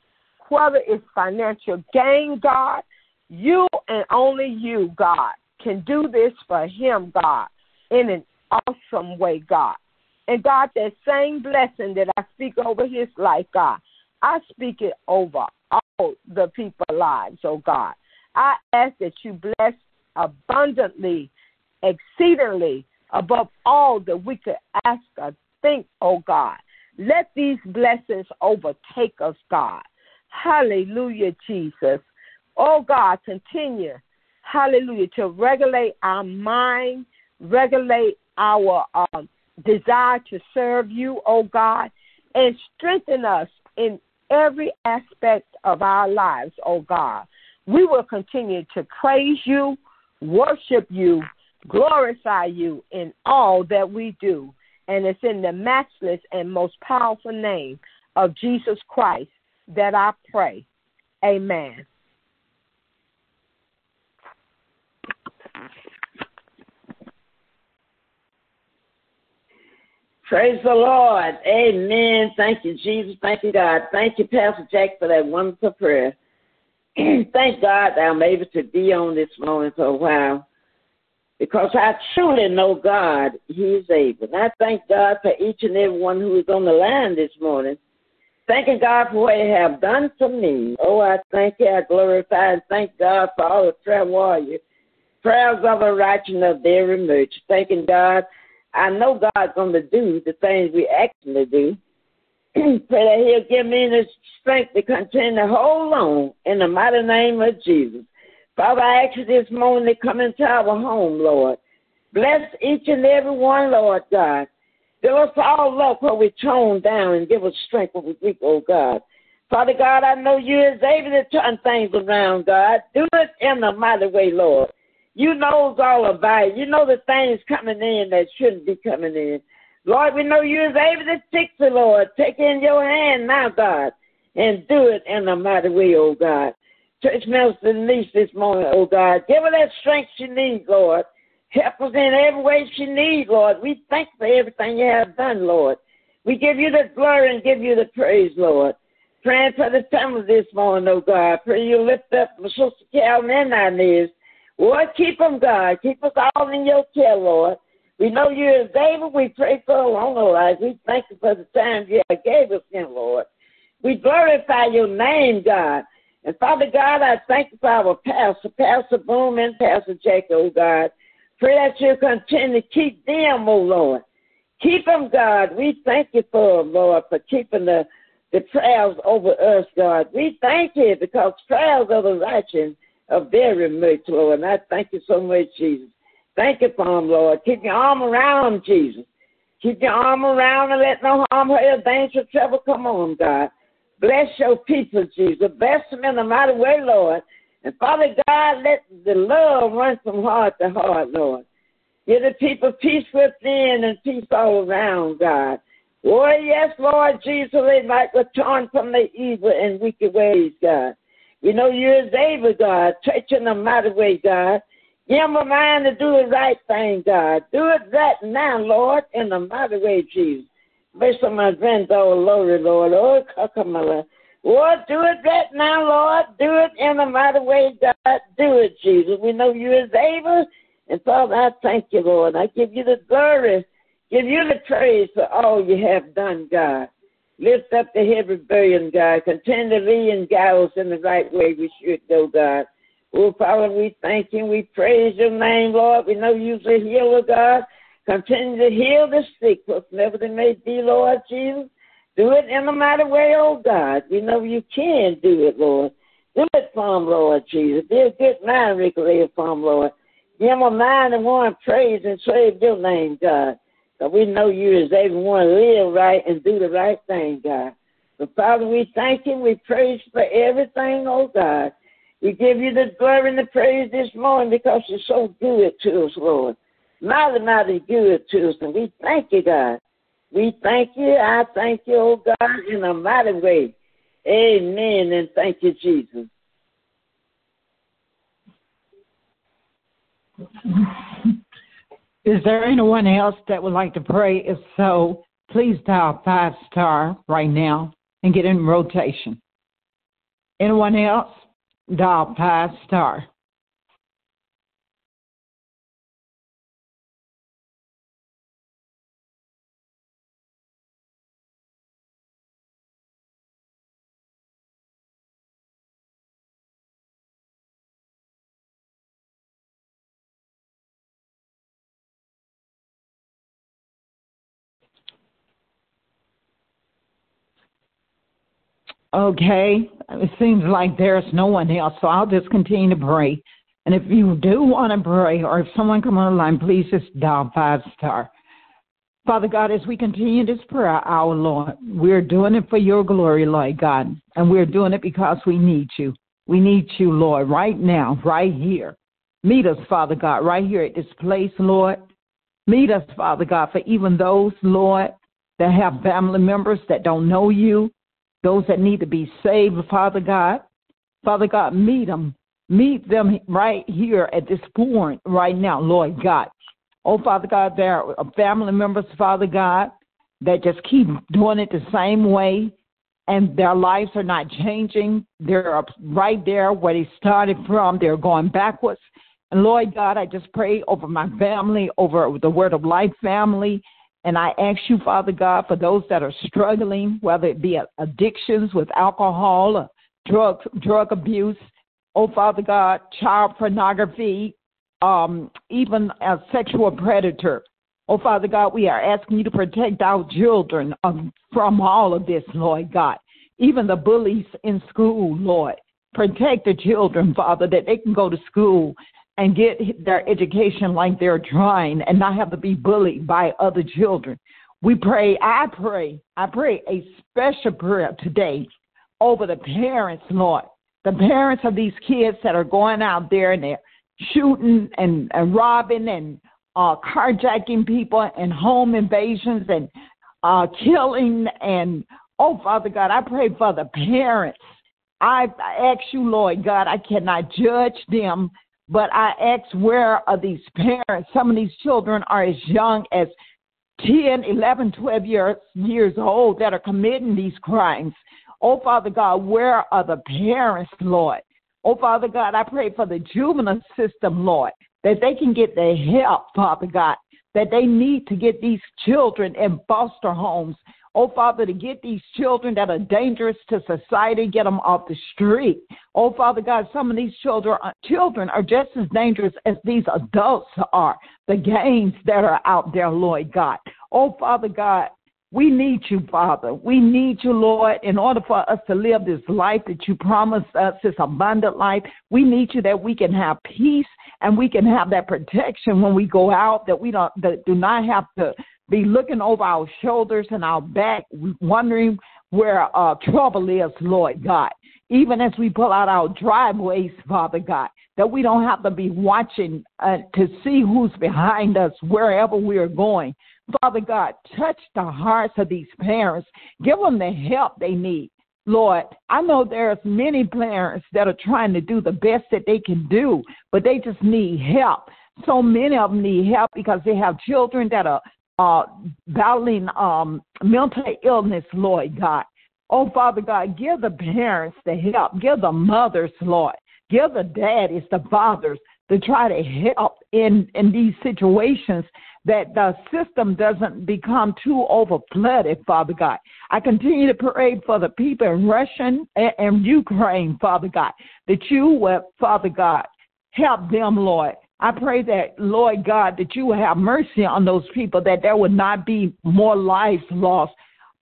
whether it's financial gain, God, you and only you, God, can do this for him, God, in an awesome way, God. And God, that same blessing that I speak over his life, God, I speak it over all the people's lives, oh God. I ask that you bless abundantly exceedingly above all that we could ask or think, oh God. Let these blessings overtake us, God. Hallelujah, Jesus. Oh God, continue, hallelujah, to regulate our mind, regulate our um, desire to serve you, oh God, and strengthen us in every aspect of our lives, oh God. We will continue to praise you, worship you, glorify you in all that we do. And it's in the matchless and most powerful name of Jesus Christ that I pray. Amen. Praise the Lord. Amen. Thank you, Jesus. Thank you, God. Thank you, Pastor Jack, for that wonderful prayer. Thank God that I'm able to be on this morning for a while because I truly know God. He's able. And I thank God for each and every one who is on the line this morning. Thanking God for what He have done for me. Oh, I thank you. I glorify and thank God for all the prayer warriors. Prayers of a righteous of their emerge. Thanking God I know God's going to do the things we actually do. Pray that He'll give me the strength to continue to hold on in the mighty name of Jesus. Father, I ask you this morning to come into our home, Lord. Bless each and every one, Lord God. Give us all love where we're tone down and give us strength when we're weak, oh God. Father God, I know you is able to turn things around, God. Do it in a mighty way, Lord. You knows all about it. You know the things coming in that shouldn't be coming in. Lord, we know you is able to fix it, Lord. Take it in your hand now, God, and do it in a mighty way, oh God. Church Minister Denise this morning, oh God. Give her that strength she needs, Lord. Help us in every way she needs, Lord. We thank you for everything you have done, Lord. We give you the glory and give you the praise, Lord. Praying for the family this morning, oh God. Pray you lift up my sister Calvin and our knees. Lord, keep them, God. Keep us all in your care, Lord. We know you're able. We pray for a longer life. We thank you for the time you have gave us in, Lord. We glorify your name, God. And Father God, I thank you for our pastor, Pastor Boone and Pastor Jacob, oh God. Pray that you continue to keep them, oh Lord. Keep them, God. We thank you for them, Lord, for keeping the, the prayers over us, God. We thank you because trials of the righteous of very much, Lord. And I thank you so much, Jesus. Thank you for him, Lord. Keep your arm around Jesus. Keep your arm around and let no harm, hurt, danger, trouble come on, God. Bless your people, Jesus. Bless them in a mighty way, Lord. And Father God, let the love run from heart to heart, Lord. Give the people peace within and peace all around, God. Oh, yes, Lord Jesus, they might return from their evil and wicked ways, God. You know you're able, God. Touch in a mighty way, God. Give them a mind to do the right thing, God. Do it right now, Lord, in a mighty way, Jesus. Bless my granddaughter, Lori, Lord. Oh, Kakamala. Lord, do it right now, Lord. Do it in a mighty way, God. Do it, Jesus. We know you is able. And Father, I thank you, Lord. I give you the glory. Give you the praise for all you have done, God. Lift up the heavy burden, God. Continue to lead and guide us in the right way we should go, God. Oh, Father, we thank you. We praise your name, Lord. We know you're the healer, God. Continue to heal the sick, whatever they may be, Lord Jesus. Do it in a mighty way, oh God. We know you can do it, Lord. Do it for Lord Jesus. Be a good mind for them, Lord. Give them a mind and want praise and save your name, God. But we know you as able to live right and do the right thing, God. But Father, we thank you. We praise you for everything, oh God. We give you the glory and the praise this morning because you're so good to us, Lord. Mighty, mighty good to us. And we thank you, God. We thank you. I thank you, oh God, in a mighty way. Amen. And thank you, Jesus. Is there anyone else that would like to pray? If so, please dial five star right now and get in rotation. Anyone else? Dial five star. Okay, it seems like there's no one else, so I'll just continue to pray. And if you do want to pray, or if someone come on the line, please just dial five star. Father God, as we continue this prayer our Lord, we're doing it for your glory, Lord God, and we're doing it because we need you. We need you, Lord, right now, right here. Meet us, Father God, right here at this place, Lord. Meet us, Father God, for even those, Lord, that have family members that don't know you, those that need to be saved, Father God. Father God, meet them. Meet them right here at this point right now, Lord God. Oh, Father God, there are family members, Father God, that just keep doing it the same way and their lives are not changing. They're right there where they started from. They're going backwards. And Lord God, I just pray over my family, over the Word of Life family, and I ask you, Father God, for those that are struggling, whether it be addictions with alcohol, or drug drug abuse, oh Father God, child pornography, um, even a sexual predator. Oh Father God, we are asking you to protect our children um, from all of this, Lord God. Even the bullies in school, Lord. Protect the children, Father, that they can go to school and get their education like they're trying and not have to be bullied by other children. We pray, I pray, I pray a special prayer today over the parents, Lord. The parents of these kids that are going out there and they're shooting and, and robbing and uh, carjacking people and home invasions and uh, killing and oh Father God, I pray for the parents. I ask you, Lord God, I cannot judge them but I ask, where are these parents? Some of these children are as young as 10, 11, 12 years, years old that are committing these crimes. Oh, Father God, where are the parents, Lord? Oh, Father God, I pray for the juvenile system, Lord, that they can get the help, Father God, that they need to get these children in foster homes Oh, Father, to get these children that are dangerous to society, get them off the street. Oh, Father God, some of these children, uh, children are just as dangerous as these adults are. The gangs that are out there, Lord God. Oh, Father God, we need you, Father. We need you, Lord, in order for us to live this life that you promised us, this abundant life. We need you that we can have peace and we can have that protection when we go out, that we don't, that do not have to be looking over our shoulders and our back, wondering where uh, trouble is, Lord God. Even as we pull out our driveways, Father God, that we don't have to be watching uh, to see who's behind us wherever we are going. Father God, touch the hearts of these parents. Give them the help they need. Lord, I know there's many parents that are trying to do the best that they can do, but they just need help. So many of them need help because they have children that are uh, battling um, mental illness, Lord God. Oh, Father God, give the parents the help. Give the mothers, Lord. Give the daddies, the fathers, to try to help in, in these situations that the system doesn't become too overflooded, Father God. I continue to pray for the people in Russia and, and Ukraine, Father God, that you will, Father God, help them, Lord, I pray that, Lord God, that you will have mercy on those people, that there would not be more lives lost,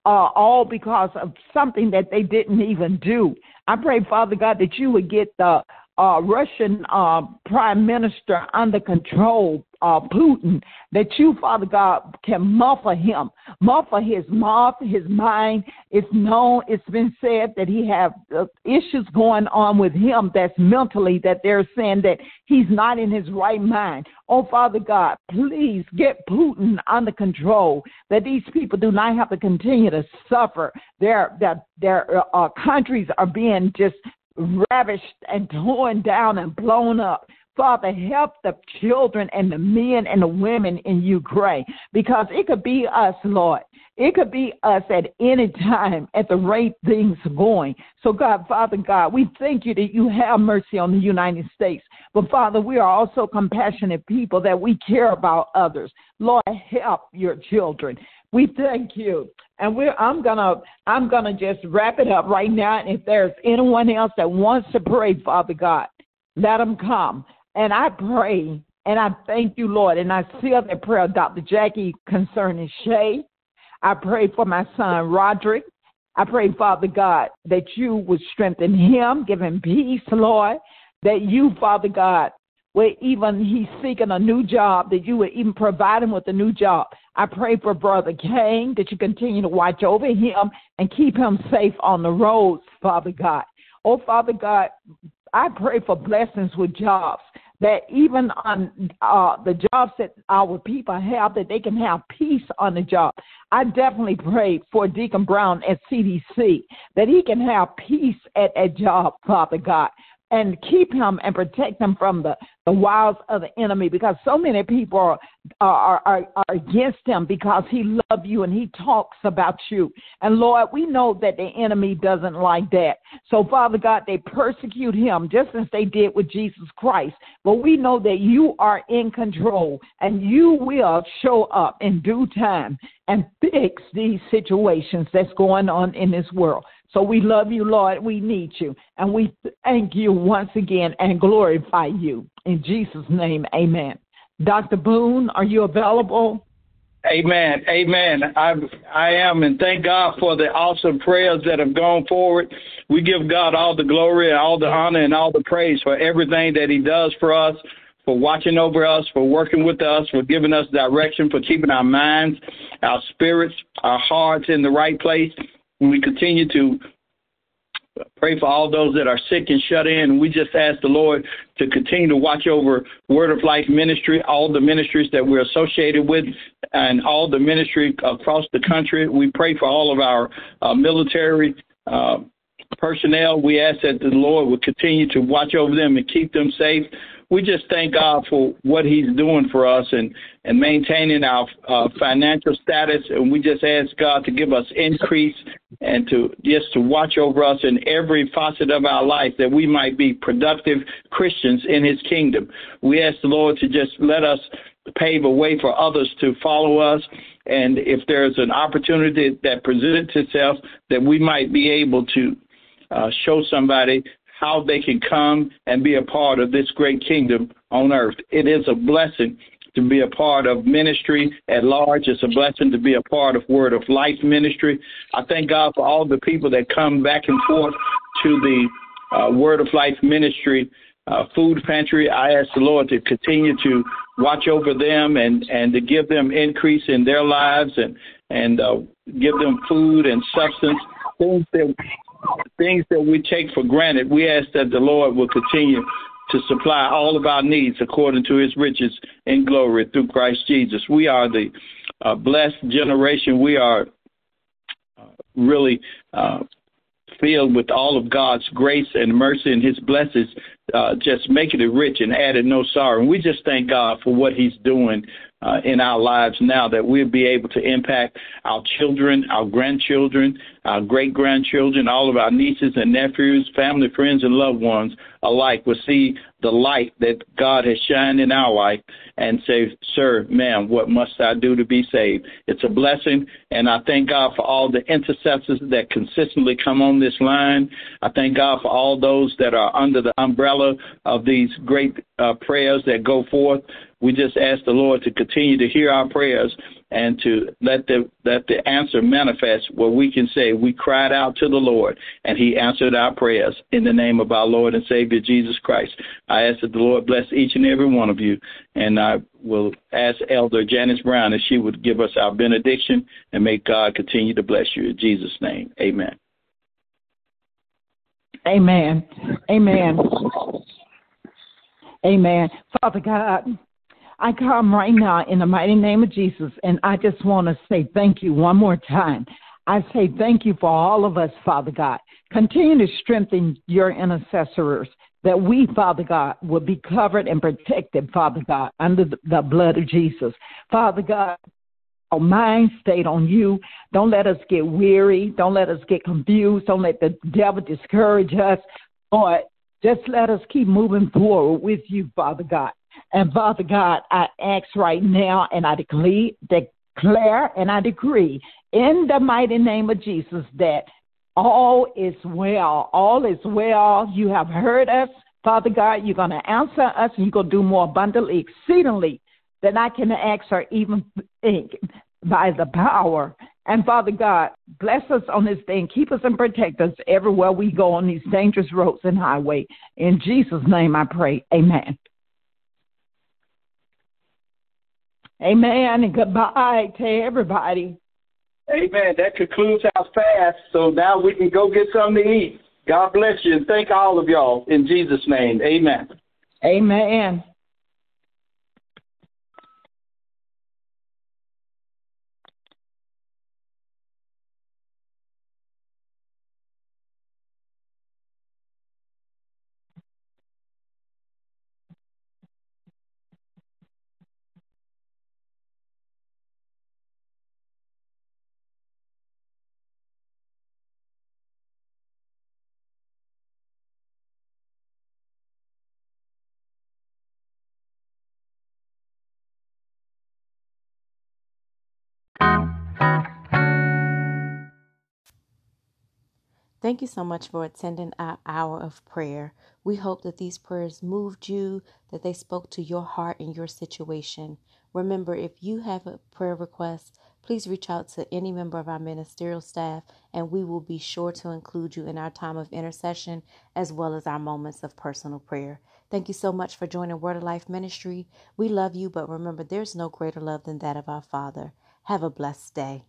uh, all because of something that they didn't even do. I pray, Father God, that you would get the uh, Russian uh, prime minister under control, uh, Putin, that you, Father God, can muffle him, muffle his mouth, his mind. It's known, it's been said that he have uh, issues going on with him that's mentally that they're saying that he's not in his right mind. Oh, Father God, please get Putin under control, that these people do not have to continue to suffer. Their, their, their uh, countries are being just ravished and torn down and blown up. Father, help the children and the men and the women in Ukraine because it could be us, Lord. It could be us at any time at the rate things are going. So, God, Father God, we thank you that you have mercy on the United States. But, Father, we are also compassionate people that we care about others. Lord, help your children. We thank you. And we're I'm gonna I'm gonna just wrap it up right now. And if there's anyone else that wants to pray, Father God, let them come. And I pray and I thank you, Lord. And I seal that prayer, Dr. Jackie, concerning Shay. I pray for my son Roderick I pray, Father God, that you would strengthen him, give him peace, Lord, that you, Father God, where even he's seeking a new job, that you would even provide him with a new job. I pray for Brother Kane that you continue to watch over him and keep him safe on the roads, Father God. Oh, Father God, I pray for blessings with jobs that even on uh, the jobs that our people have, that they can have peace on the job. I definitely pray for Deacon Brown at CDC that he can have peace at a job, Father God and keep him and protect him from the, the wiles of the enemy because so many people are, are, are, are against him because he loves you and he talks about you. And Lord, we know that the enemy doesn't like that. So, Father God, they persecute him just as they did with Jesus Christ. But we know that you are in control and you will show up in due time and fix these situations that's going on in this world. So we love you, Lord. We need you. And we thank you once again and glorify you. In Jesus' name, amen. Dr. Boone, are you available? Amen. Amen. I I am, and thank God for the awesome prayers that have gone forward. We give God all the glory, and all the honor, and all the praise for everything that He does for us, for watching over us, for working with us, for giving us direction, for keeping our minds, our spirits, our hearts in the right place. We continue to pray for all those that are sick and shut in. We just ask the Lord to continue to watch over Word of Life Ministry, all the ministries that we're associated with, and all the ministry across the country. We pray for all of our uh, military. Uh, personnel, we ask that the Lord will continue to watch over them and keep them safe we just thank God for what He's doing for us and and maintaining our uh, financial status. And we just ask God to give us increase and to just to watch over us in every facet of our life that we might be productive Christians in His kingdom. We ask the Lord to just let us pave a way for others to follow us. And if there's an opportunity that presents itself, that we might be able to uh, show somebody how they can come and be a part of this great kingdom on earth. It is a blessing to be a part of ministry at large. It's a blessing to be a part of Word of Life ministry. I thank God for all the people that come back and forth to the uh, Word of Life ministry uh, food pantry. I ask the Lord to continue to watch over them and, and to give them increase in their lives and, and uh, give them food and substance, things that things that we take for granted, we ask that the Lord will continue to supply all of our needs according to his riches and glory through Christ Jesus. We are the uh, blessed generation. We are uh, really uh, filled with all of God's grace and mercy and his blessings, uh, just making it rich and adding no sorrow. And we just thank God for what he's doing uh, in our lives now that we'll be able to impact our children, our grandchildren, our great grandchildren, all of our nieces and nephews, family, friends, and loved ones alike. Will see the light that God has shined in our life and say, Sir, ma'am, what must I do to be saved? It's a blessing, and I thank God for all the intercessors that consistently come on this line. I thank God for all those that are under the umbrella of these great uh, prayers that go forth. We just ask the Lord to continue to hear our prayers and to let the let the answer manifest where we can say we cried out to the Lord and he answered our prayers in the name of our Lord and Savior Jesus Christ. I ask that the Lord bless each and every one of you and I will ask Elder Janice Brown if she would give us our benediction and may God continue to bless you in Jesus name. Amen. Amen. Amen. Amen. Father God, I come right now in the mighty name of Jesus, and I just want to say thank you one more time. I say thank you for all of us, Father God. Continue to strengthen your intercessors that we, Father God, will be covered and protected, Father God, under the blood of Jesus. Father God, our mind stayed on you. Don't let us get weary. Don't let us get confused. Don't let the devil discourage us. Lord, just let us keep moving forward with you, Father God. And Father God, I ask right now and I declare, and I decree in the mighty name of Jesus that all is well. All is well. You have heard us. Father God, you're going to answer us and you're going to do more abundantly, exceedingly than I can ask or even think by the power And Father God, bless us on this day and keep us and protect us everywhere we go on these dangerous roads and highway. In Jesus' name I pray. Amen. Amen. And goodbye to everybody. Amen. That concludes our fast. So now we can go get something to eat. God bless you and thank all of y'all in Jesus' name. Amen. Amen. Thank you so much for attending our hour of prayer. We hope that these prayers moved you, that they spoke to your heart and your situation. Remember, if you have a prayer request, please reach out to any member of our ministerial staff, and we will be sure to include you in our time of intercession as well as our moments of personal prayer. Thank you so much for joining Word of Life Ministry. We love you, but remember, there's no greater love than that of our Father. Have a blessed day.